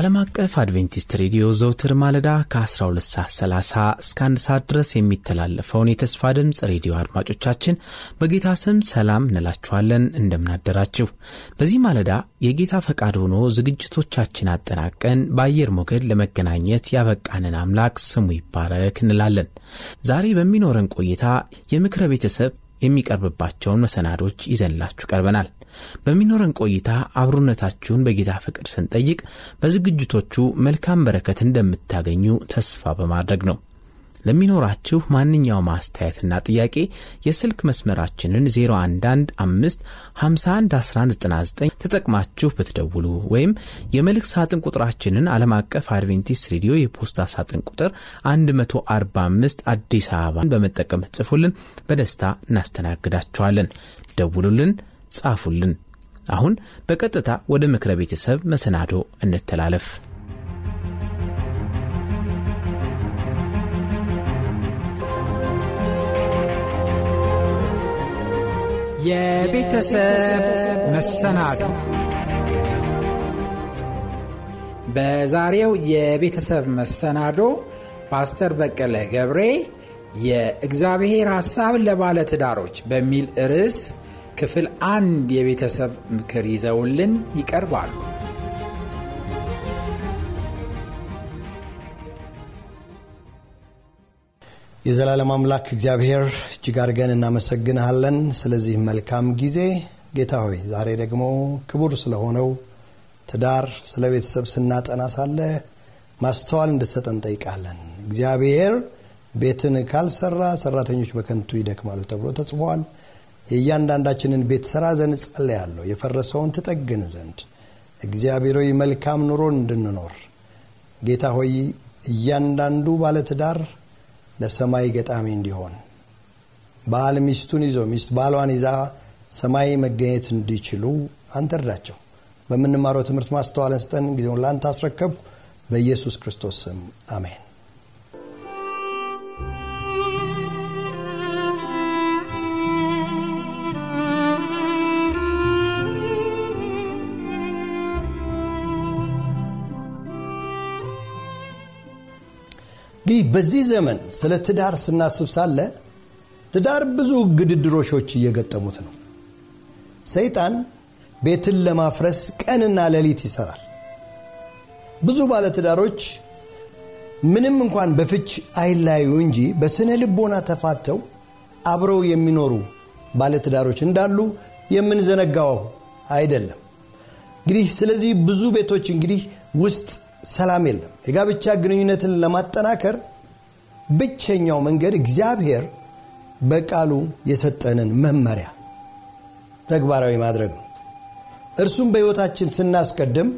ከዓለም አቀፍ አድቬንቲስት ሬዲዮ ዘውትር ማለዳ ከ12 ሰዓት 30 እስከ 1 ሰዓት ድረስ የሚተላለፈውን የተስፋ ድምፅ ሬዲዮ አድማጮቻችን በጌታ ስም ሰላም እንላችኋለን። እንደምናደራችሁ። በዚህ ማለዳ የጌታ ፈቃድ ሆኖ ዝግጅቶቻችን አጠናቀን በአየር ሞገድ ለመገናኘት ያበቃንን አምላክ ስሙ ይባረክ እንላለን። ዛሬ በሚኖረን ቆይታ የምክረ ቤተሰብ የሚቀርብባቸውን መሰናዶች ይዘንላችሁ ቀርበናል። በሚኖረን ቆይታ አብሮነታችሁን በጌታ ፍቅር ስንጠይቅ በዝግጅቶቹ መልካም በረከት እንደምታገኙ ተስፋ በማድረግ ነው። ለሚኖራችሁ ማንኛውም አስተያየትና ጥያቄ የስልክ መስመራችንን 0115511199 ተጠቅማችሁ ብትደውሉ ወይም የመልእክት ሳጥን ቁጥራችንን ዓለም አቀፍ አድቬንቲስት ሬዲዮ የፖስታ ሳጥን ቁጥር 145 አዲስ አበባን በመጠቀም ጽፉልን፣ በደስታ እናስተናግዳችኋለን። ደውሉልን፣ ጻፉልን። አሁን በቀጥታ ወደ ምክረ ቤተሰብ መሰናዶ እንተላለፍ። የቤተሰብ መሰናዶ በዛሬው የቤተሰብ መሰናዶ ፓስተር በቀለ ገብሬ የእግዚአብሔር ሐሳብ ለባለትዳሮች በሚል ርዕስ ክፍል አንድ የቤተሰብ ምክር ይዘውልን ይቀርባሉ። የዘላለም አምላክ እግዚአብሔር እጅግ አድርገን እናመሰግንሃለን። ስለዚህ መልካም ጊዜ። ጌታ ሆይ ዛሬ ደግሞ ክቡር ስለሆነው ትዳር ስለ ቤተሰብ ስናጠና ሳለ ማስተዋል እንድሰጠን ጠይቃለን እግዚአብሔር ቤትን ካልሰራ ሰራተኞች በከንቱ ይደክማሉ ተብሎ ተጽፏል የእያንዳንዳችንን ቤት ስራ ዘንድ ጸልያለሁ የፈረሰውን ትጠግን ዘንድ እግዚአብሔር መልካም ኑሮን እንድንኖር። ጌታ ሆይ እያንዳንዱ ባለትዳር ለሰማይ ገጣሚ እንዲሆን ባል ሚስቱን ይዞ ሚስት ባሏን ይዛ ሰማይ መገኘት እንዲችሉ አንተ እርዳቸው። በምንማረው ትምህርት ማስተዋለን ስጠን። ጊዜውን ለአንተ አስረከብኩ። በኢየሱስ ክርስቶስ ስም አሜን እንግዲህ በዚህ ዘመን ስለ ትዳር ስናስብ ሳለ ትዳር ብዙ ግድድሮሾች እየገጠሙት ነው። ሰይጣን ቤትን ለማፍረስ ቀንና ሌሊት ይሰራል። ብዙ ባለትዳሮች ምንም እንኳን በፍች አይላዩ እንጂ በስነ ልቦና ተፋተው አብረው የሚኖሩ ባለትዳሮች እንዳሉ የምንዘነጋው አይደለም። እንግዲህ ስለዚህ ብዙ ቤቶች እንግዲህ ውስጥ ሰላም የለም። የጋብቻ ግንኙነትን ለማጠናከር ብቸኛው መንገድ እግዚአብሔር በቃሉ የሰጠንን መመሪያ ተግባራዊ ማድረግ ነው። እርሱም በሕይወታችን ስናስቀድም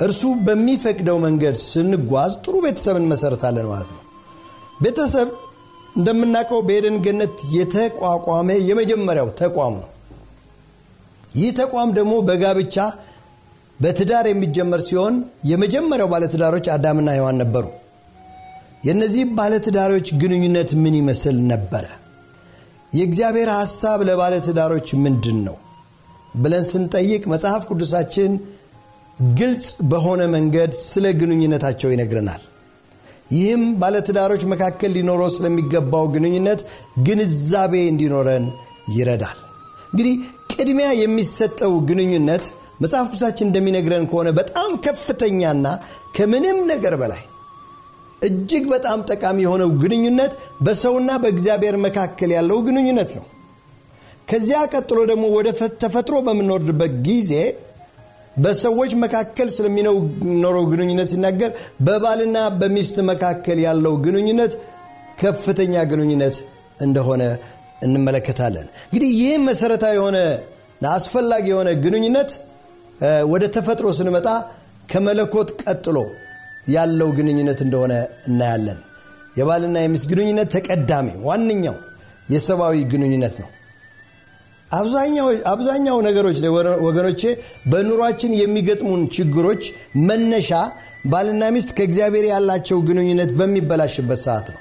እርሱ በሚፈቅደው መንገድ ስንጓዝ ጥሩ ቤተሰብ እንመሰረታለን ማለት ነው። ቤተሰብ እንደምናውቀው በኤደን ገነት የተቋቋመ የመጀመሪያው ተቋም ነው። ይህ ተቋም ደግሞ በጋብቻ በትዳር የሚጀመር ሲሆን የመጀመሪያው ባለትዳሮች አዳምና ሔዋን ነበሩ። የእነዚህ ባለትዳሮች ግንኙነት ምን ይመስል ነበረ? የእግዚአብሔር ሐሳብ ለባለትዳሮች ምንድን ነው ብለን ስንጠይቅ መጽሐፍ ቅዱሳችን ግልጽ በሆነ መንገድ ስለ ግንኙነታቸው ይነግረናል። ይህም ባለትዳሮች መካከል ሊኖረው ስለሚገባው ግንኙነት ግንዛቤ እንዲኖረን ይረዳል። እንግዲህ ቅድሚያ የሚሰጠው ግንኙነት መጽሐፍ ቅዱሳችን እንደሚነግረን ከሆነ በጣም ከፍተኛና ከምንም ነገር በላይ እጅግ በጣም ጠቃሚ የሆነው ግንኙነት በሰውና በእግዚአብሔር መካከል ያለው ግንኙነት ነው። ከዚያ ቀጥሎ ደግሞ ወደ ተፈጥሮ በምንወርድበት ጊዜ በሰዎች መካከል ስለሚኖረው ግንኙነት ሲናገር በባልና በሚስት መካከል ያለው ግንኙነት ከፍተኛ ግንኙነት እንደሆነ እንመለከታለን። እንግዲህ ይህ መሰረታዊ የሆነ አስፈላጊ የሆነ ግንኙነት ወደ ተፈጥሮ ስንመጣ ከመለኮት ቀጥሎ ያለው ግንኙነት እንደሆነ እናያለን። የባልና የሚስት ግንኙነት ተቀዳሚ ዋነኛው የሰብአዊ ግንኙነት ነው። አብዛኛው ነገሮች ወገኖቼ በኑሯችን የሚገጥሙን ችግሮች መነሻ ባልና ሚስት ከእግዚአብሔር ያላቸው ግንኙነት በሚበላሽበት ሰዓት ነው።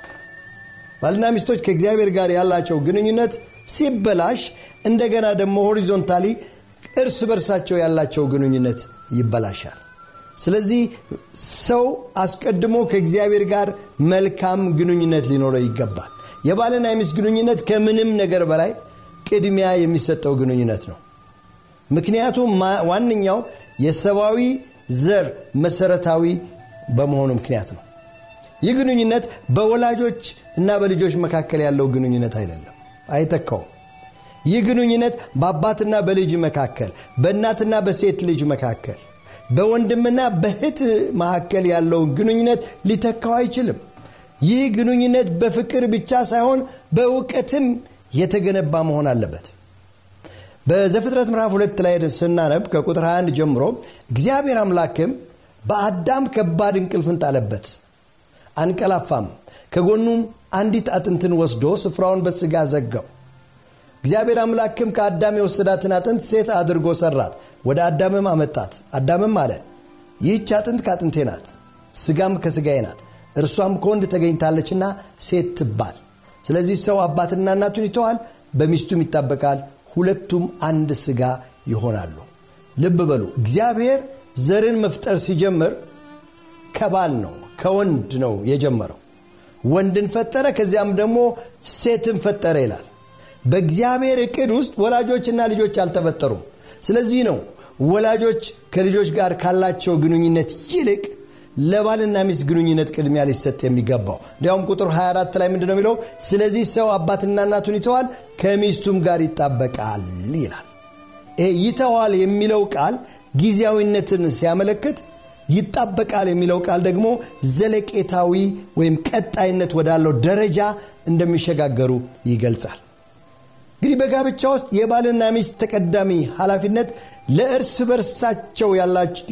ባልና ሚስቶች ከእግዚአብሔር ጋር ያላቸው ግንኙነት ሲበላሽ እንደገና ደግሞ ሆሪዞንታሊ እርስ በርሳቸው ያላቸው ግንኙነት ይበላሻል። ስለዚህ ሰው አስቀድሞ ከእግዚአብሔር ጋር መልካም ግንኙነት ሊኖረው ይገባል። የባልና የሚስት ግንኙነት ከምንም ነገር በላይ ቅድሚያ የሚሰጠው ግንኙነት ነው። ምክንያቱም ዋነኛው የሰብአዊ ዘር መሰረታዊ በመሆኑ ምክንያት ነው። ይህ ግንኙነት በወላጆች እና በልጆች መካከል ያለው ግንኙነት አይደለም። አይተካውም ይህ ግንኙነት በአባትና በልጅ መካከል በእናትና በሴት ልጅ መካከል በወንድምና በህት መካከል ያለውን ግንኙነት ሊተካው አይችልም። ይህ ግንኙነት በፍቅር ብቻ ሳይሆን በእውቀትም የተገነባ መሆን አለበት። በዘፍጥረት ምዕራፍ ሁለት ላይ ስናነብ ከቁጥር 21 ጀምሮ እግዚአብሔር አምላክም በአዳም ከባድ እንቅልፍን ጣለበት አንቀላፋም። ከጎኑም አንዲት አጥንትን ወስዶ ስፍራውን በስጋ ዘጋው እግዚአብሔር አምላክም ከአዳም የወሰዳትን አጥንት ሴት አድርጎ ሰራት ወደ አዳምም አመጣት። አዳምም አለ ይህች አጥንት ከአጥንቴ ናት ስጋም ከስጋዬ ናት እርሷም ከወንድ ተገኝታለችና ሴት ትባል። ስለዚህ ሰው አባትና እናቱን ይተዋል በሚስቱም ይጣበቃል ሁለቱም አንድ ስጋ ይሆናሉ። ልብ በሉ እግዚአብሔር ዘርን መፍጠር ሲጀምር ከባል ነው ከወንድ ነው የጀመረው። ወንድን ፈጠረ ከዚያም ደግሞ ሴትን ፈጠረ ይላል በእግዚአብሔር እቅድ ውስጥ ወላጆችና ልጆች አልተፈጠሩም። ስለዚህ ነው ወላጆች ከልጆች ጋር ካላቸው ግንኙነት ይልቅ ለባልና ሚስት ግንኙነት ቅድሚያ ሊሰጥ የሚገባው። እንዲያውም ቁጥር 24 ላይ ምንድነው የሚለው? ስለዚህ ሰው አባትና እናቱን ይተዋል ከሚስቱም ጋር ይጣበቃል ይላል። ይሄ ይተዋል የሚለው ቃል ጊዜያዊነትን ሲያመለክት ይጣበቃል የሚለው ቃል ደግሞ ዘለቄታዊ ወይም ቀጣይነት ወዳለው ደረጃ እንደሚሸጋገሩ ይገልጻል እንግዲህ በጋብቻ ውስጥ የባልና ሚስት ተቀዳሚ ኃላፊነት ለእርስ በርሳቸው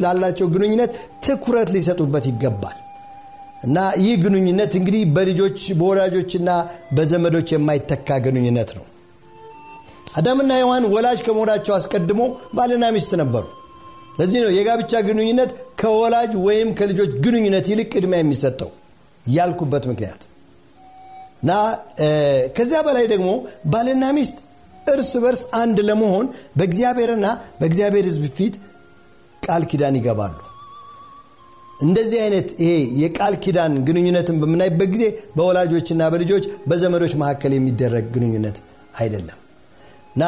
ላላቸው ግንኙነት ትኩረት ሊሰጡበት ይገባል። እና ይህ ግንኙነት እንግዲህ በልጆች በወላጆችና በዘመዶች የማይተካ ግንኙነት ነው። አዳምና ሔዋን ወላጅ ከመሆናቸው አስቀድሞ ባልና ሚስት ነበሩ። ለዚህ ነው የጋብቻ ግንኙነት ከወላጅ ወይም ከልጆች ግንኙነት ይልቅ ቅድሚያ የሚሰጠው ያልኩበት ምክንያት እና ከዚያ በላይ ደግሞ ባልና ሚስት እርስ በርስ አንድ ለመሆን በእግዚአብሔርና በእግዚአብሔር ህዝብ ፊት ቃል ኪዳን ይገባሉ። እንደዚህ አይነት ይሄ የቃል ኪዳን ግንኙነትን በምናይበት ጊዜ በወላጆችና በልጆች በዘመዶች መካከል የሚደረግ ግንኙነት አይደለም። እና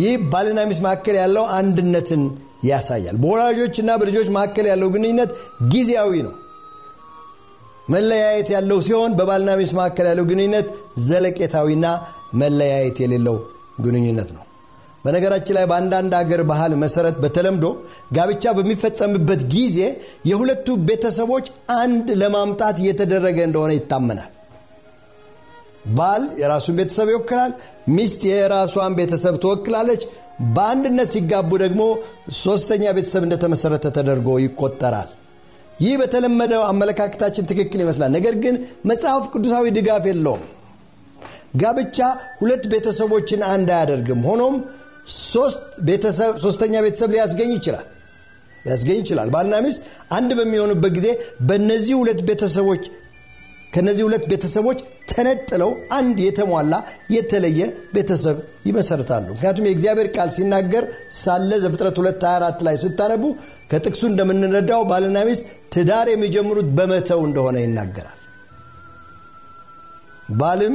ይህ ባልና ሚስት መካከል ያለው አንድነትን ያሳያል። በወላጆችና በልጆች መካከል ያለው ግንኙነት ጊዜያዊ ነው መለያየት ያለው ሲሆን በባልና ሚስት መካከል ያለው ግንኙነት ዘለቄታዊና መለያየት የሌለው ግንኙነት ነው። በነገራችን ላይ በአንዳንድ ሀገር ባህል መሰረት በተለምዶ ጋብቻ በሚፈጸምበት ጊዜ የሁለቱ ቤተሰቦች አንድ ለማምጣት እየተደረገ እንደሆነ ይታመናል። ባል የራሱን ቤተሰብ ይወክላል ሚስት የራሷን ቤተሰብ ትወክላለች። በአንድነት ሲጋቡ ደግሞ ሶስተኛ ቤተሰብ እንደተመሰረተ ተደርጎ ይቆጠራል ይህ በተለመደው አመለካከታችን ትክክል ይመስላል። ነገር ግን መጽሐፍ ቅዱሳዊ ድጋፍ የለውም። ጋብቻ ሁለት ቤተሰቦችን አንድ አያደርግም። ሆኖም ሶስተኛ ቤተሰብ ሊያስገኝ ይችላል። ሊያስገኝ ይችላል። ባልና ሚስት አንድ በሚሆኑበት ጊዜ በእነዚህ ሁለት ቤተሰቦች ከነዚህ ሁለት ቤተሰቦች ተነጥለው አንድ የተሟላ የተለየ ቤተሰብ ይመሰርታሉ። ምክንያቱም የእግዚአብሔር ቃል ሲናገር ሳለ ዘፍጥረት 224 ላይ ስታነቡ ከጥቅሱ እንደምንረዳው ባልና ሚስት ትዳር የሚጀምሩት በመተው እንደሆነ ይናገራል። ባልም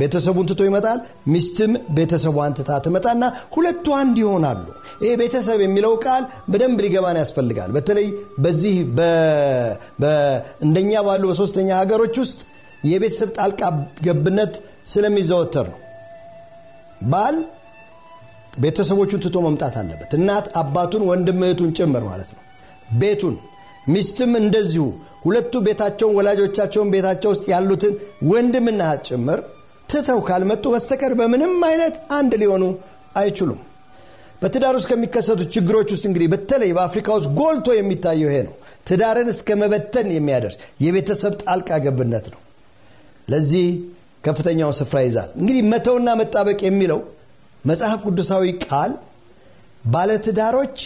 ቤተሰቡን ትቶ ይመጣል ሚስትም ቤተሰቧን ትታ ትመጣና ሁለቱ አንድ ይሆናሉ። ይህ ቤተሰብ የሚለው ቃል በደንብ ሊገባን ያስፈልጋል። በተለይ በዚህ እንደኛ ባሉ በሶስተኛ ሀገሮች ውስጥ የቤተሰብ ጣልቃ ገብነት ስለሚዘወተር ነው። ባል ቤተሰቦቹን ትቶ መምጣት አለበት። እናት አባቱን ወንድም ጭምር ማለት ነው። ቤቱን ሚስትም እንደዚሁ። ሁለቱ ቤታቸውን ወላጆቻቸውን ቤታቸው ውስጥ ያሉትን ወንድምና ጭምር ትተው ካልመጡ በስተቀር በምንም አይነት አንድ ሊሆኑ አይችሉም። በትዳር ውስጥ ከሚከሰቱ ችግሮች ውስጥ እንግዲህ በተለይ በአፍሪካ ውስጥ ጎልቶ የሚታየው ይሄ ነው። ትዳርን እስከ መበተን የሚያደርስ የቤተሰብ ጣልቃ ገብነት ነው ለዚህ ከፍተኛውን ስፍራ ይዛል እንግዲህ መተውና መጣበቅ የሚለው መጽሐፍ ቅዱሳዊ ቃል ባለትዳሮች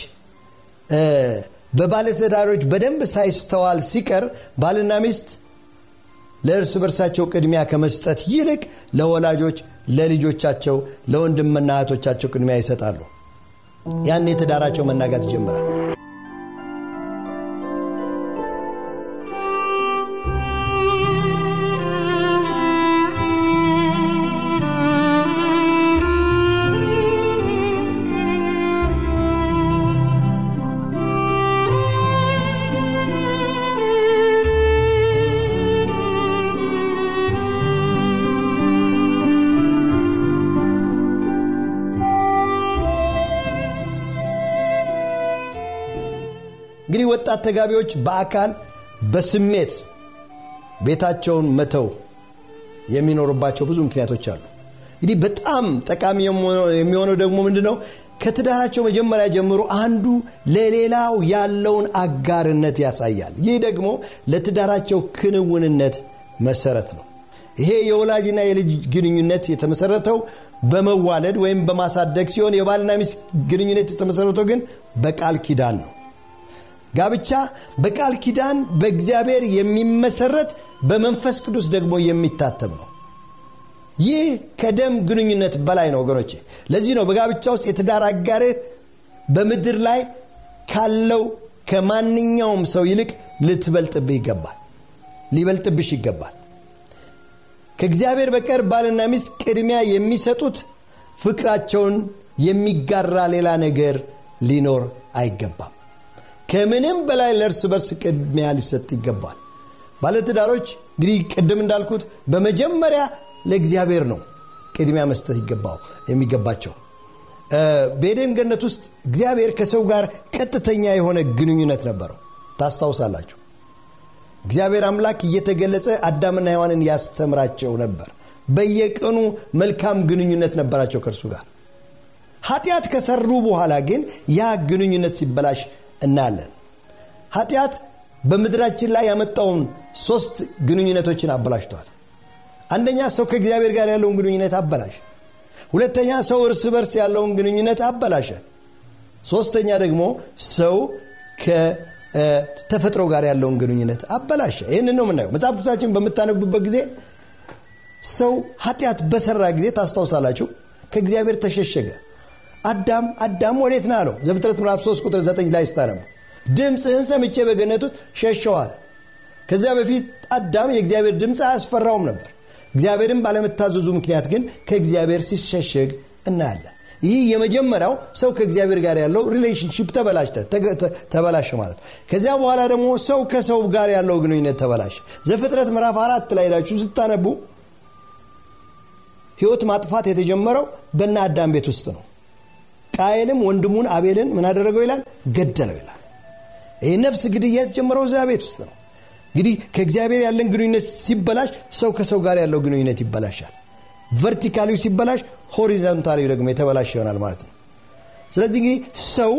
በባለትዳሮች በደንብ ሳይስተዋል ሲቀር ባልና ሚስት ለእርስ በርሳቸው ቅድሚያ ከመስጠት ይልቅ ለወላጆች ለልጆቻቸው ለወንድምና እህቶቻቸው ቅድሚያ ይሰጣሉ። ያን ትዳራቸው መናጋት ይጀምራል ወጣት ተጋቢዎች በአካል በስሜት ቤታቸውን መተው የሚኖሩባቸው ብዙ ምክንያቶች አሉ። እንግዲህ በጣም ጠቃሚ የሚሆነው ደግሞ ምንድ ነው ከትዳራቸው መጀመሪያ ጀምሮ አንዱ ለሌላው ያለውን አጋርነት ያሳያል። ይህ ደግሞ ለትዳራቸው ክንውንነት መሰረት ነው። ይሄ የወላጅና የልጅ ግንኙነት የተመሰረተው በመዋለድ ወይም በማሳደግ ሲሆን የባልና ሚስት ግንኙነት የተመሰረተው ግን በቃል ኪዳን ነው ጋብቻ በቃል ኪዳን በእግዚአብሔር የሚመሰረት በመንፈስ ቅዱስ ደግሞ የሚታተም ነው። ይህ ከደም ግንኙነት በላይ ነው ወገኖቼ። ለዚህ ነው በጋብቻ ውስጥ የትዳር አጋርህ በምድር ላይ ካለው ከማንኛውም ሰው ይልቅ ልትበልጥብህ ይገባል። ሊበልጥብሽ ይገባል። ከእግዚአብሔር በቀር ባልና ሚስት ቅድሚያ የሚሰጡት ፍቅራቸውን የሚጋራ ሌላ ነገር ሊኖር አይገባም ከምንም በላይ ለእርስ በርስ ቅድሚያ ሊሰጥ ይገባል። ባለትዳሮች እንግዲህ ቅድም እንዳልኩት በመጀመሪያ ለእግዚአብሔር ነው ቅድሚያ መስጠት ይገባው የሚገባቸው። በኤደን ገነት ውስጥ እግዚአብሔር ከሰው ጋር ቀጥተኛ የሆነ ግንኙነት ነበረው። ታስታውሳላችሁ? እግዚአብሔር አምላክ እየተገለጸ አዳምና ሔዋንን ያስተምራቸው ነበር። በየቀኑ መልካም ግንኙነት ነበራቸው ከእርሱ ጋር። ኃጢአት ከሰሩ በኋላ ግን ያ ግንኙነት ሲበላሽ እናያለን። ኃጢአት በምድራችን ላይ ያመጣውን ሶስት ግንኙነቶችን አበላሽቷል። አንደኛ ሰው ከእግዚአብሔር ጋር ያለውን ግንኙነት አበላሽ ሁለተኛ ሰው እርስ በርስ ያለውን ግንኙነት አበላሸ። ሶስተኛ ደግሞ ሰው ከተፈጥሮ ጋር ያለውን ግንኙነት አበላሸ። ይህንን ነው የምናየው። መጽሐፍ ቅዱሳችን በምታነቡበት ጊዜ ሰው ኃጢአት በሰራ ጊዜ ታስታውሳላችሁ ከእግዚአብሔር ተሸሸገ አዳም አዳም ወዴት ነህ አለው? ዘፍጥረት ምዕራፍ 3 ቁጥር 9 ላይ ስታነቡ ድምፅህን ሰምቼ በገነት ውስጥ ሸሸሁ አለ ከዚያ በፊት አዳም የእግዚአብሔር ድምፅ አያስፈራውም ነበር። እግዚአብሔርን ባለመታዘዙ ምክንያት ግን ከእግዚአብሔር ሲሸሸግ እናያለን። ይህ የመጀመሪያው ሰው ከእግዚአብሔር ጋር ያለው relationship ተበላሸ ማለት ከዚያ በኋላ ደግሞ ሰው ከሰው ጋር ያለው ግንኙነት ተበላሸ። ዘፍጥረት ምዕራፍ አራት ላይ ሄዳችሁ ስታነቡ ህይወት ማጥፋት የተጀመረው በና አዳም ቤት ውስጥ ነው ቃየልም ወንድሙን አቤልን ምን አደረገው ይላል? ገደለው ይላል። ይህ ነፍስ ግድያ የተጀመረው እዚያ ቤት ውስጥ ነው። እንግዲህ ከእግዚአብሔር ያለን ግንኙነት ሲበላሽ ሰው ከሰው ጋር ያለው ግንኙነት ይበላሻል። ቨርቲካሊው ሲበላሽ ሆሪዞንታሊው ደግሞ የተበላሽ ይሆናል ማለት ነው። ስለዚህ እንግዲህ ሰው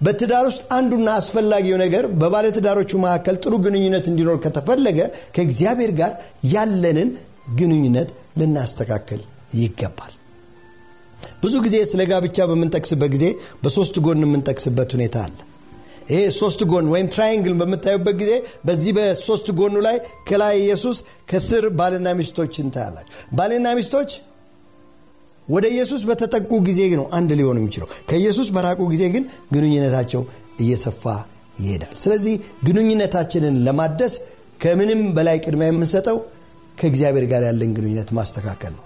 በትዳር ውስጥ አንዱና አስፈላጊው ነገር በባለትዳሮቹ መካከል ጥሩ ግንኙነት እንዲኖር ከተፈለገ ከእግዚአብሔር ጋር ያለንን ግንኙነት ልናስተካክል ይገባል ብዙ ጊዜ ስለ ጋብቻ በምንጠቅስበት ጊዜ በሶስት ጎን የምንጠቅስበት ሁኔታ አለ። ይሄ ሶስት ጎን ወይም triangle በምታዩበት ጊዜ በዚህ በሶስት ጎኑ ላይ ከላይ ኢየሱስ ከስር ባልና ሚስቶች እንታያላቸው ባልና ሚስቶች ወደ ኢየሱስ በተጠጉ ጊዜ ነው አንድ ሊሆኑ የሚችለው። ከኢየሱስ በራቁ ጊዜ ግን ግንኙነታቸው እየሰፋ ይሄዳል። ስለዚህ ግንኙነታችንን ለማደስ ከምንም በላይ ቅድሚያ የምንሰጠው ከእግዚአብሔር ጋር ያለን ግንኙነት ማስተካከል ነው።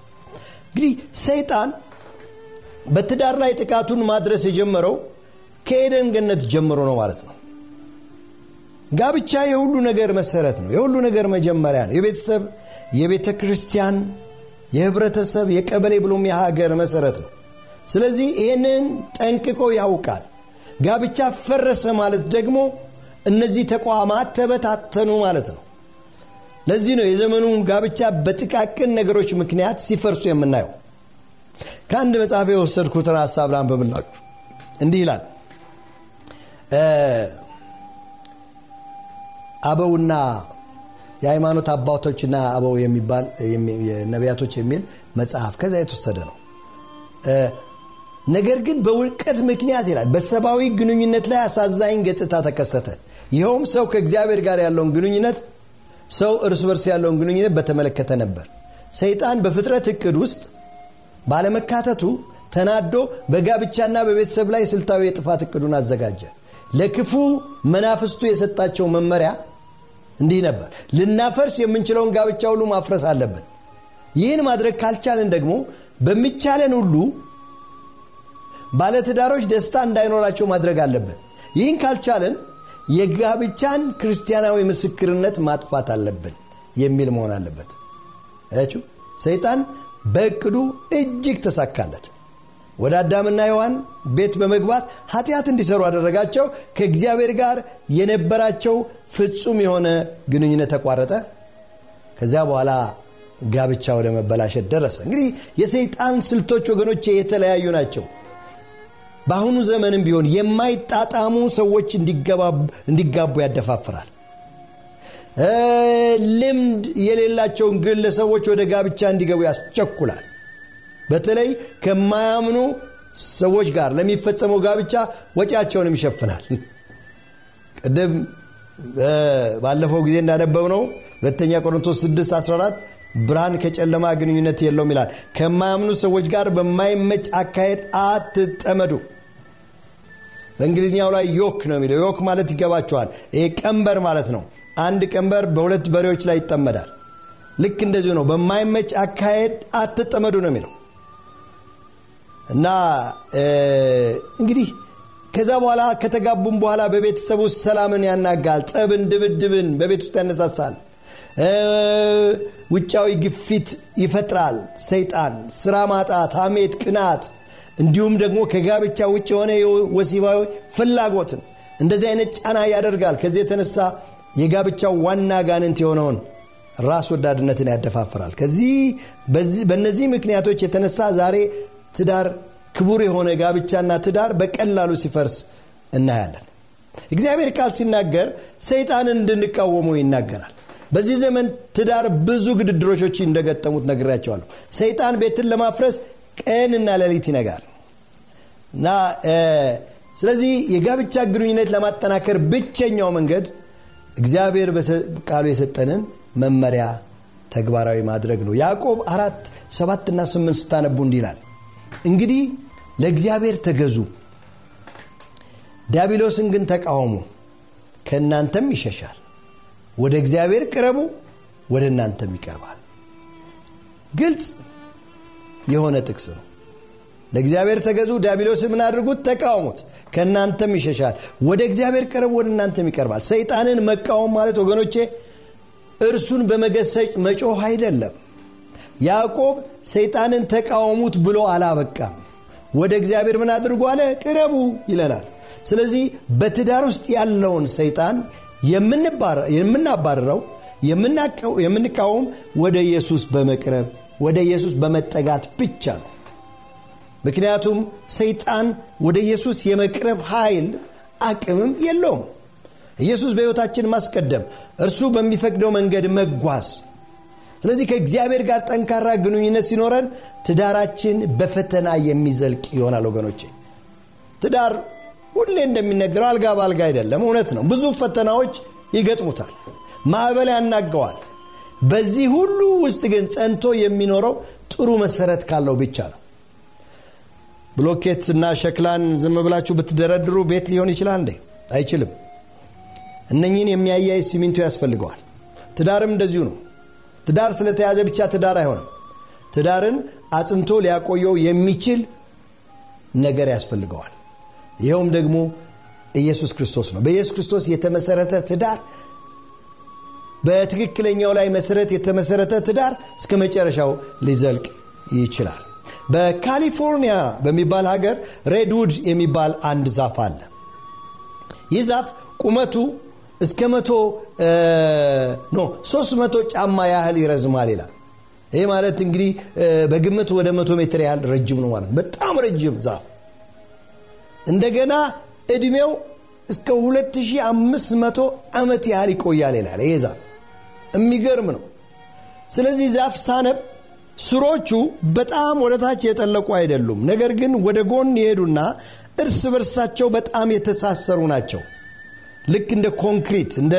እንግዲህ ሰይጣን በትዳር ላይ ጥቃቱን ማድረስ የጀመረው ከኤደን ገነት ጀምሮ ነው ማለት ነው። ጋብቻ የሁሉ ነገር መሰረት ነው የሁሉ ነገር መጀመሪያ ነው። የቤተሰብ የቤተ ክርስቲያን የህብረተሰብ የቀበሌ ብሎም የሀገር መሰረት ነው። ስለዚህ ይህንን ጠንቅቆ ያውቃል። ጋብቻ ፈረሰ ማለት ደግሞ እነዚህ ተቋማት ተበታተኑ ማለት ነው። ለዚህ ነው የዘመኑን ጋብቻ በጥቃቅን ነገሮች ምክንያት ሲፈርሱ የምናየው ከአንድ መጽሐፍ የወሰድኩትን ሀሳብ ላንበብላችሁ እንዲህ ይላል። አበውና የሃይማኖት አባቶችና አበው የሚባል ነቢያቶች የሚል መጽሐፍ ከዛ የተወሰደ ነው። ነገር ግን በውድቀት ምክንያት ይላል። በሰብአዊ ግንኙነት ላይ አሳዛኝ ገጽታ ተከሰተ። ይኸውም ሰው ከእግዚአብሔር ጋር ያለውን ግንኙነት ሰው እርስ በርስ ያለውን ግንኙነት በተመለከተ ነበር። ሰይጣን በፍጥረት እቅድ ውስጥ ባለመካተቱ ተናዶ በጋብቻና በቤተሰብ ላይ ስልታዊ የጥፋት እቅዱን አዘጋጀ። ለክፉ መናፍስቱ የሰጣቸው መመሪያ እንዲህ ነበር። ልናፈርስ የምንችለውን ጋብቻ ሁሉ ማፍረስ አለብን። ይህን ማድረግ ካልቻለን ደግሞ በሚቻለን ሁሉ ባለትዳሮች ደስታ እንዳይኖራቸው ማድረግ አለብን። ይህን ካልቻለን የጋብቻን ክርስቲያናዊ ምስክርነት ማጥፋት አለብን የሚል መሆን አለበት። ሰይጣን በእቅዱ እጅግ ተሳካለት። ወደ አዳምና ሔዋን ቤት በመግባት ኃጢአት እንዲሰሩ አደረጋቸው። ከእግዚአብሔር ጋር የነበራቸው ፍጹም የሆነ ግንኙነት ተቋረጠ። ከዚያ በኋላ ጋብቻ ወደ መበላሸት ደረሰ። እንግዲህ የሰይጣን ስልቶች ወገኖች የተለያዩ ናቸው። በአሁኑ ዘመንም ቢሆን የማይጣጣሙ ሰዎች እንዲጋቡ ያደፋፍራል ልምድ የሌላቸውን ግለሰቦች ወደ ጋብቻ እንዲገቡ ያስቸኩላል። በተለይ ከማያምኑ ሰዎች ጋር ለሚፈጸመው ጋብቻ ወጪያቸውንም ይሸፍናል። ቅድም ባለፈው ጊዜ እንዳነበብ ነው ሁለተኛ ቆሮንቶስ 6 14 ብርሃን ከጨለማ ግንኙነት የለውም ይላል። ከማያምኑ ሰዎች ጋር በማይመች አካሄድ አትጠመዱ። በእንግሊዝኛው ላይ ዮክ ነው የሚለው። ዮክ ማለት ይገባቸዋል። ይሄ ቀንበር ማለት ነው አንድ ቀንበር በሁለት በሬዎች ላይ ይጠመዳል። ልክ እንደዚሁ ነው። በማይመች አካሄድ አትጠመዱ ነው የሚለው። እና እንግዲህ ከዛ በኋላ ከተጋቡም በኋላ በቤተሰብ ውስጥ ሰላምን ያናጋል። ጠብን ድብድብን በቤት ውስጥ ያነሳሳል። ውጫዊ ግፊት ይፈጥራል። ሰይጣን ስራ ማጣት ሐሜት ቅናት እንዲሁም ደግሞ ከጋብቻ ውጭ የሆነ ወሲባዊ ፍላጎትን እንደዚህ አይነት ጫና ያደርጋል። ከዚህ የተነሳ የጋብቻው ዋና ጋንንት የሆነውን ራስ ወዳድነትን ያደፋፍራል። ከዚህ በእነዚህ ምክንያቶች የተነሳ ዛሬ ትዳር ክቡር የሆነ ጋብቻና ትዳር በቀላሉ ሲፈርስ እናያለን። እግዚአብሔር ቃል ሲናገር ሰይጣንን እንድንቃወመው ይናገራል። በዚህ ዘመን ትዳር ብዙ ግድድሮች እንደገጠሙት ነግራቸዋለሁ ሰይጣን ቤትን ለማፍረስ ቀንና ሌሊት ይነጋል። እና ስለዚህ የጋብቻ ግንኙነት ለማጠናከር ብቸኛው መንገድ እግዚአብሔር ቃሉ የሰጠንን መመሪያ ተግባራዊ ማድረግ ነው። ያዕቆብ አራት ሰባትና ስምንት ስታነቡ እንዲህ ይላል እንግዲህ ለእግዚአብሔር ተገዙ ዲያብሎስን ግን ተቃወሙ ከእናንተም ይሸሻል ወደ እግዚአብሔር ቅረቡ ወደ እናንተም ይቀርባል። ግልጽ የሆነ ጥቅስ ነው ለእግዚአብሔር ተገዙ ዲያብሎስ ምን አድርጉት? ተቃወሙት ከእናንተም ይሸሻል ወደ እግዚአብሔር ቅረቡ ወደ እናንተም ይቀርባል። ሰይጣንን መቃወም ማለት ወገኖቼ እርሱን በመገሰጭ መጮህ አይደለም። ያዕቆብ ሰይጣንን ተቃወሙት ብሎ አላበቃም። ወደ እግዚአብሔር ምን አድርጉ አለ? ቅረቡ ይለናል። ስለዚህ በትዳር ውስጥ ያለውን ሰይጣን የምናባረረው የምንቃወም ወደ ኢየሱስ በመቅረብ ወደ ኢየሱስ በመጠጋት ብቻ ነው ምክንያቱም ሰይጣን ወደ ኢየሱስ የመቅረብ ኃይል አቅምም የለውም። ኢየሱስ በሕይወታችን ማስቀደም እርሱ በሚፈቅደው መንገድ መጓዝ። ስለዚህ ከእግዚአብሔር ጋር ጠንካራ ግንኙነት ሲኖረን ትዳራችን በፈተና የሚዘልቅ ይሆናል ወገኖቼ። ትዳር ሁሌ እንደሚነገረው አልጋ በአልጋ አይደለም እውነት ነው። ብዙ ፈተናዎች ይገጥሙታል ማዕበል ያናገዋል። በዚህ ሁሉ ውስጥ ግን ጸንቶ የሚኖረው ጥሩ መሰረት ካለው ብቻ ነው ብሎኬት እና ሸክላን ዝም ብላችሁ ብትደረድሩ ቤት ሊሆን ይችላል እንዴ? አይችልም። እነኝን የሚያያይ ሲሚንቶ ያስፈልገዋል። ትዳርም እንደዚሁ ነው። ትዳር ስለተያዘ ብቻ ትዳር አይሆንም። ትዳርን አጽንቶ ሊያቆየው የሚችል ነገር ያስፈልገዋል። ይኸውም ደግሞ ኢየሱስ ክርስቶስ ነው። በኢየሱስ ክርስቶስ የተመሰረተ ትዳር በትክክለኛው ላይ መሰረት የተመሰረተ ትዳር እስከ መጨረሻው ሊዘልቅ ይችላል በካሊፎርኒያ በሚባል ሀገር redwood የሚባል አንድ ዛፍ አለ። ይህ ዛፍ ቁመቱ እስከ መቶ ኖ ሶስት መቶ ጫማ ያህል ይረዝማል ይላል። ይህ ማለት እንግዲህ በግምት ወደ መቶ ሜትር ያህል ረጅም ነው ማለት በጣም ረጅም ዛፍ። እንደገና እድሜው እስከ 2500 ዓመት ያህል ይቆያል ይላል ይሄ ዛፍ። የሚገርም ነው። ስለዚህ ዛፍ ሳነብ ስሮቹ በጣም ወደ ታች የጠለቁ አይደሉም። ነገር ግን ወደ ጎን የሄዱና እርስ በርሳቸው በጣም የተሳሰሩ ናቸው። ልክ እንደ ኮንክሪት እንደ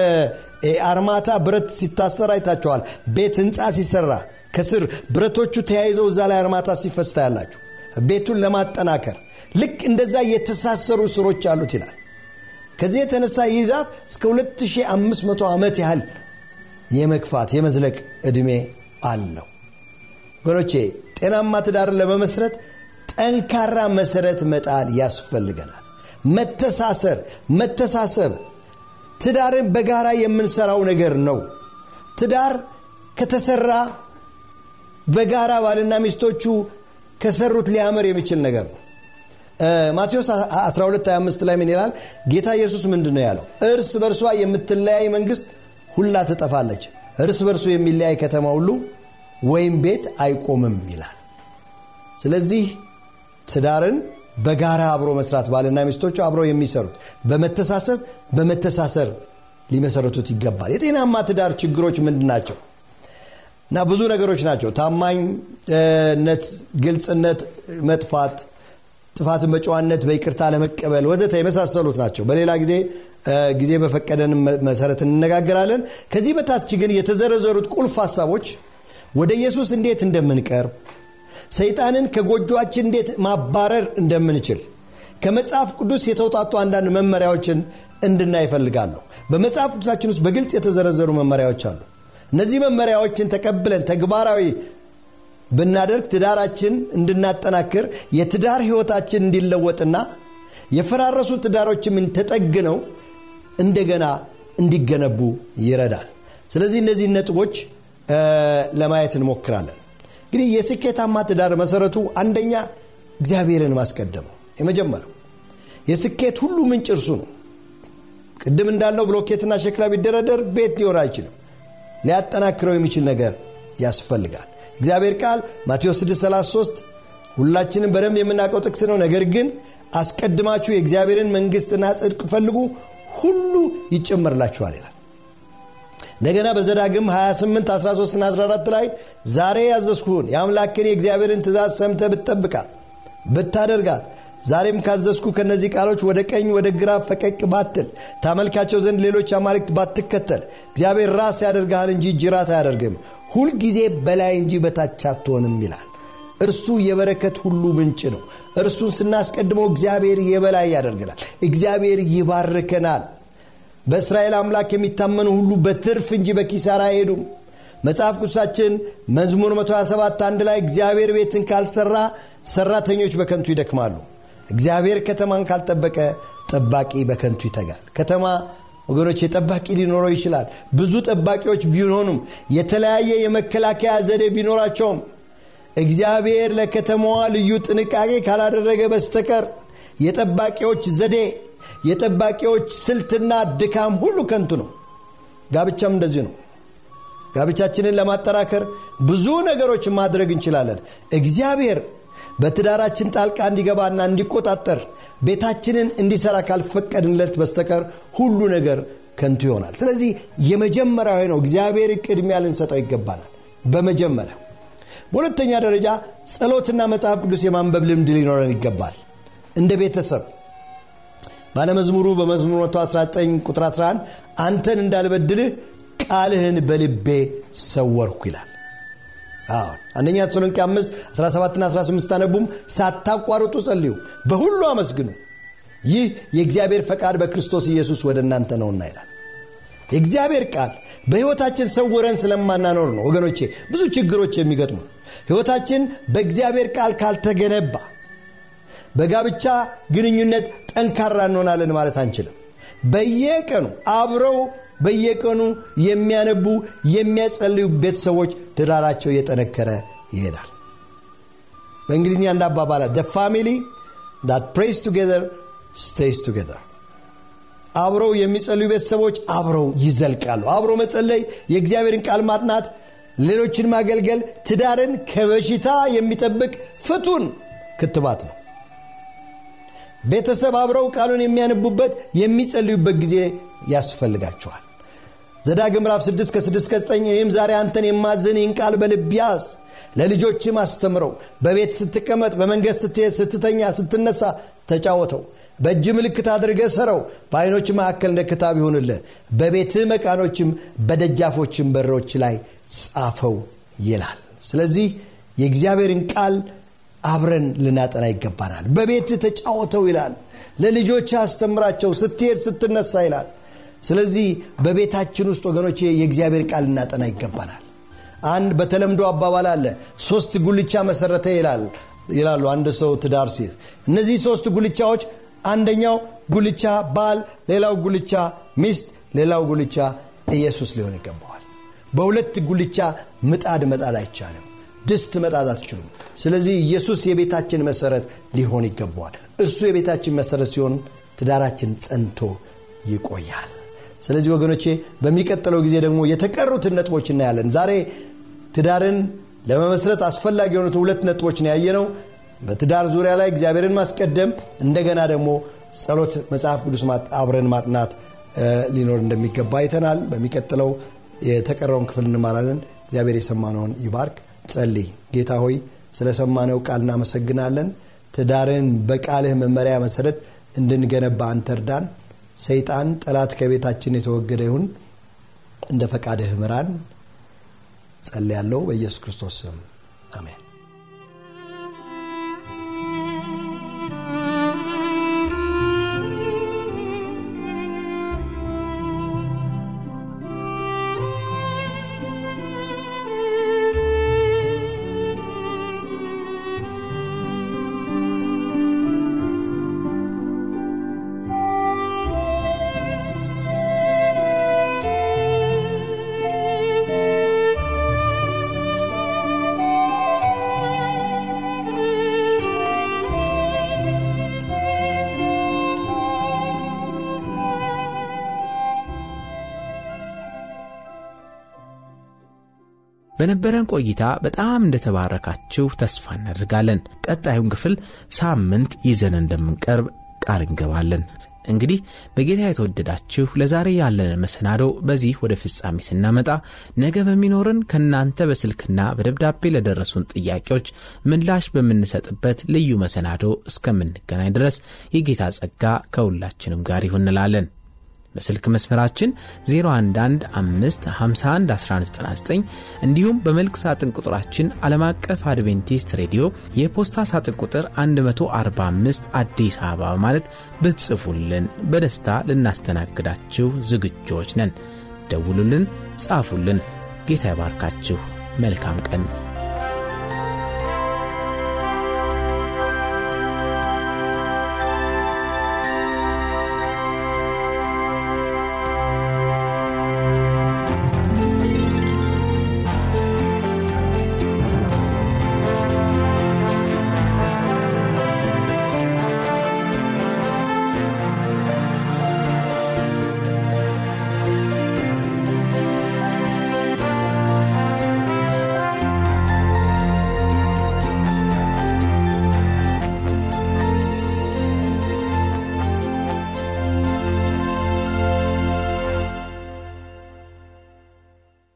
አርማታ ብረት ሲታሰር አይታቸዋል ቤት ህንፃ ሲሰራ ከስር ብረቶቹ ተያይዘው እዛ ላይ አርማታ ሲፈስታ ያላችሁ ቤቱን ለማጠናከር ልክ እንደዛ የተሳሰሩ ስሮች አሉት ይላል። ከዚህ የተነሳ ይህ ዛፍ እስከ 2500 ዓመት ያህል የመግፋት የመዝለቅ ዕድሜ አለው ወገኖቼ ጤናማ ትዳርን ለመመስረት ጠንካራ መሰረት መጣል ያስፈልገናል። መተሳሰር መተሳሰብ ትዳርን በጋራ የምንሰራው ነገር ነው። ትዳር ከተሰራ በጋራ ባልና ሚስቶቹ ከሰሩት ሊያምር የሚችል ነገር ነው። ማቴዎስ 1225 ላይ ምን ይላል? ጌታ ኢየሱስ ምንድን ነው ያለው? እርስ በርሷ የምትለያይ መንግስት ሁላ ትጠፋለች። እርስ በርሱ የሚለያይ ከተማ ሁሉ ወይም ቤት አይቆምም ይላል። ስለዚህ ትዳርን በጋራ አብሮ መስራት ባልና ሚስቶቹ አብረው የሚሰሩት በመተሳሰብ በመተሳሰር ሊመሰረቱት ይገባል። የጤናማ ትዳር ችግሮች ምንድን ናቸው? እና ብዙ ነገሮች ናቸው። ታማኝነት ግልጽነት መጥፋት ጥፋትን በጨዋነት በይቅርታ ለመቀበል ወዘተ የመሳሰሉት ናቸው። በሌላ ጊዜ ጊዜ በፈቀደን መሰረት እንነጋገራለን። ከዚህ በታች ግን የተዘረዘሩት ቁልፍ ሀሳቦች ወደ ኢየሱስ እንዴት እንደምንቀርብ ሰይጣንን ከጎጆችን እንዴት ማባረር እንደምንችል ከመጽሐፍ ቅዱስ የተውጣጡ አንዳንድ መመሪያዎችን እንድናይ ይፈልጋለሁ በመጽሐፍ ቅዱሳችን ውስጥ በግልጽ የተዘረዘሩ መመሪያዎች አሉ። እነዚህ መመሪያዎችን ተቀብለን ተግባራዊ ብናደርግ ትዳራችን እንድናጠናክር የትዳር ህይወታችን እንዲለወጥና የፈራረሱ ትዳሮችም ተጠግነው እንደገና እንዲገነቡ ይረዳል። ስለዚህ እነዚህ ነጥቦች ለማየት እንሞክራለን። እንግዲህ የስኬታማ ትዳር መሰረቱ አንደኛ እግዚአብሔርን ማስቀደም ነው የመጀመሪያው። የስኬት ሁሉ ምንጭ እርሱ ነው። ቅድም እንዳለው ብሎኬትና ሸክላ ቢደረደር ቤት ሊሆን አይችልም። ሊያጠናክረው የሚችል ነገር ያስፈልጋል። እግዚአብሔር ቃል ማቴዎስ 633 ሁላችንም በደንብ የምናውቀው ጥቅስ ነው። ነገር ግን አስቀድማችሁ የእግዚአብሔርን መንግስትና ጽድቅ ፈልጉ ሁሉ ይጨመርላችኋል ይላል እንደገና በዘዳግም 28 13 ና 14 ላይ ዛሬ ያዘዝኩህን የአምላክን የእግዚአብሔርን ትእዛዝ ሰምተ ብትጠብቃት ብታደርጋት ዛሬም ካዘዝኩ ከነዚህ ቃሎች ወደ ቀኝ ወደ ግራ ፈቀቅ ባትል ታመልካቸው ዘንድ ሌሎች አማልክት ባትከተል እግዚአብሔር ራስ ያደርግሃል እንጂ ጅራት አያደርግም። ሁልጊዜ በላይ እንጂ በታች አትሆንም ይላል። እርሱ የበረከት ሁሉ ምንጭ ነው። እርሱን ስናስቀድመው እግዚአብሔር የበላይ ያደርገናል። እግዚአብሔር ይባርከናል በእስራኤል አምላክ የሚታመኑ ሁሉ በትርፍ እንጂ በኪሳራ አይሄዱም። መጽሐፍ ቅዱሳችን መዝሙር 127 አንድ ላይ እግዚአብሔር ቤትን ካልሰራ ሰራተኞች በከንቱ ይደክማሉ። እግዚአብሔር ከተማን ካልጠበቀ ጠባቂ በከንቱ ይተጋል። ከተማ ወገኖች ጠባቂ ሊኖረው ይችላል። ብዙ ጠባቂዎች ቢሆኑም የተለያየ የመከላከያ ዘዴ ቢኖራቸውም እግዚአብሔር ለከተማዋ ልዩ ጥንቃቄ ካላደረገ በስተቀር የጠባቂዎች ዘዴ የጠባቂዎች ስልትና ድካም ሁሉ ከንቱ ነው። ጋብቻም እንደዚህ ነው። ጋብቻችንን ለማጠናከር ብዙ ነገሮች ማድረግ እንችላለን። እግዚአብሔር በትዳራችን ጣልቃ እንዲገባና እንዲቆጣጠር ቤታችንን እንዲሰራ ካልፈቀድንለት በስተቀር ሁሉ ነገር ከንቱ ይሆናል። ስለዚህ የመጀመሪያዊ ነው። እግዚአብሔር ቅድሚያ ልንሰጠው ይገባናል። በመጀመሪያ። በሁለተኛ ደረጃ ጸሎትና መጽሐፍ ቅዱስ የማንበብ ልምድ ሊኖረን ይገባል። እንደ ቤተሰብ ባለመዝሙሩ በመዝሙር 119 ቁጥር 11 አንተን እንዳልበድልህ ቃልህን በልቤ ሰወርኩ ይላል። አሁን አንደኛ ተሰሎንቄ 5 17ና 18 ታነቡም ሳታቋርጡ ጸልዩ በሁሉ አመስግኑ። ይህ የእግዚአብሔር ፈቃድ በክርስቶስ ኢየሱስ ወደ እናንተ ነውና ይላል። የእግዚአብሔር ቃል በሕይወታችን ሰውረን ስለማናኖር ነው ወገኖቼ ብዙ ችግሮች የሚገጥሙ ሕይወታችን በእግዚአብሔር ቃል ካልተገነባ በጋብቻ ግንኙነት ጠንካራ እንሆናለን ማለት አንችልም። በየቀኑ አብረው በየቀኑ የሚያነቡ የሚያጸልዩ ቤተሰቦች ትዳራቸው እየጠነከረ ይሄዳል። በእንግሊዝኛ እንዳባባላ the family that prays together stays together አብረው የሚጸልዩ ቤተሰቦች አብረው ይዘልቃሉ። አብሮ መጸለይ የእግዚአብሔርን ቃል ማጥናት ሌሎችን ማገልገል ትዳርን ከበሽታ የሚጠብቅ ፍቱን ክትባት ነው ቤተሰብ አብረው ቃሉን የሚያነቡበት የሚጸልዩበት ጊዜ ያስፈልጋቸዋል። ዘዳግም ምዕራፍ 6 ከ6 ከ9 እኔም ዛሬ አንተን የማዝን ይህን ቃል በልብ ለልጆችም አስተምረው። በቤት ስትቀመጥ በመንገድ ስትሄድ ስትተኛ ስትነሳ ተጫወተው። በእጅ ምልክት አድርገ ሰረው። በአይኖች መካከል እንደ ክታብ ይሆንልህ በቤትህ መቃኖችም በደጃፎችም በሮች ላይ ጻፈው ይላል። ስለዚህ የእግዚአብሔርን ቃል አብረን ልናጠና ይገባናል። በቤት ተጫወተው ይላል። ለልጆች አስተምራቸው ስትሄድ ስትነሳ ይላል። ስለዚህ በቤታችን ውስጥ ወገኖች የእግዚአብሔር ቃል ልናጠና ይገባናል። አንድ በተለምዶ አባባል አለ። ሶስት ጉልቻ መሰረተ ይላል ይላሉ አንድ ሰው ትዳር ሲይዝ። እነዚህ ሶስት ጉልቻዎች አንደኛው ጉልቻ ባል ሌላው ጉልቻ ሚስት ሌላው ጉልቻ ኢየሱስ ሊሆን ይገባዋል። በሁለት ጉልቻ ምጣድ መጣድ አይቻልም። ድስት መጣድ አትችሉም ስለዚህ ኢየሱስ የቤታችን መሰረት ሊሆን ይገባዋል። እርሱ የቤታችን መሰረት ሲሆን ትዳራችን ጸንቶ ይቆያል። ስለዚህ ወገኖቼ በሚቀጥለው ጊዜ ደግሞ የተቀሩትን ነጥቦች እናያለን። ዛሬ ትዳርን ለመመስረት አስፈላጊ የሆኑትን ሁለት ነጥቦችን ያየ ነው በትዳር ዙሪያ ላይ እግዚአብሔርን ማስቀደም እንደገና ደግሞ ጸሎት መጽሐፍ ቅዱስ አብረን ማጥናት ሊኖር እንደሚገባ አይተናል። በሚቀጥለው የተቀረውን ክፍል እንማራለን። እግዚአብሔር የሰማነውን ይባርክ። ጸልይ። ጌታ ሆይ ስለሰማነው ቃል እናመሰግናለን። ትዳርን በቃልህ መመሪያ መሰረት እንድንገነባ አንተርዳን ሰይጣን ጠላት ከቤታችን የተወገደ ይሁን። እንደ ፈቃድህ ምራን። ጸል ያለው በኢየሱስ ክርስቶስ ስም። አሜን በነበረን ቆይታ በጣም እንደተባረካችሁ ተስፋ እናደርጋለን። ቀጣዩን ክፍል ሳምንት ይዘን እንደምንቀርብ ቃል እንገባለን። እንግዲህ በጌታ የተወደዳችሁ ለዛሬ ያለን መሰናዶ በዚህ ወደ ፍጻሜ ስናመጣ ነገ በሚኖርን ከእናንተ በስልክና በደብዳቤ ለደረሱን ጥያቄዎች ምላሽ በምንሰጥበት ልዩ መሰናዶ እስከምንገናኝ ድረስ የጌታ ጸጋ ከሁላችንም ጋር ይሁን በስልክ መስመራችን 0115511199 እንዲሁም በመልክ ሳጥን ቁጥራችን ዓለም አቀፍ አድቬንቲስት ሬዲዮ የፖስታ ሳጥን ቁጥር 145 አዲስ አበባ ማለት ብትጽፉልን በደስታ ልናስተናግዳችሁ ዝግጆች ነን። ደውሉልን ጻፉልን። ጌታ ይባርካችሁ መልካም ቀን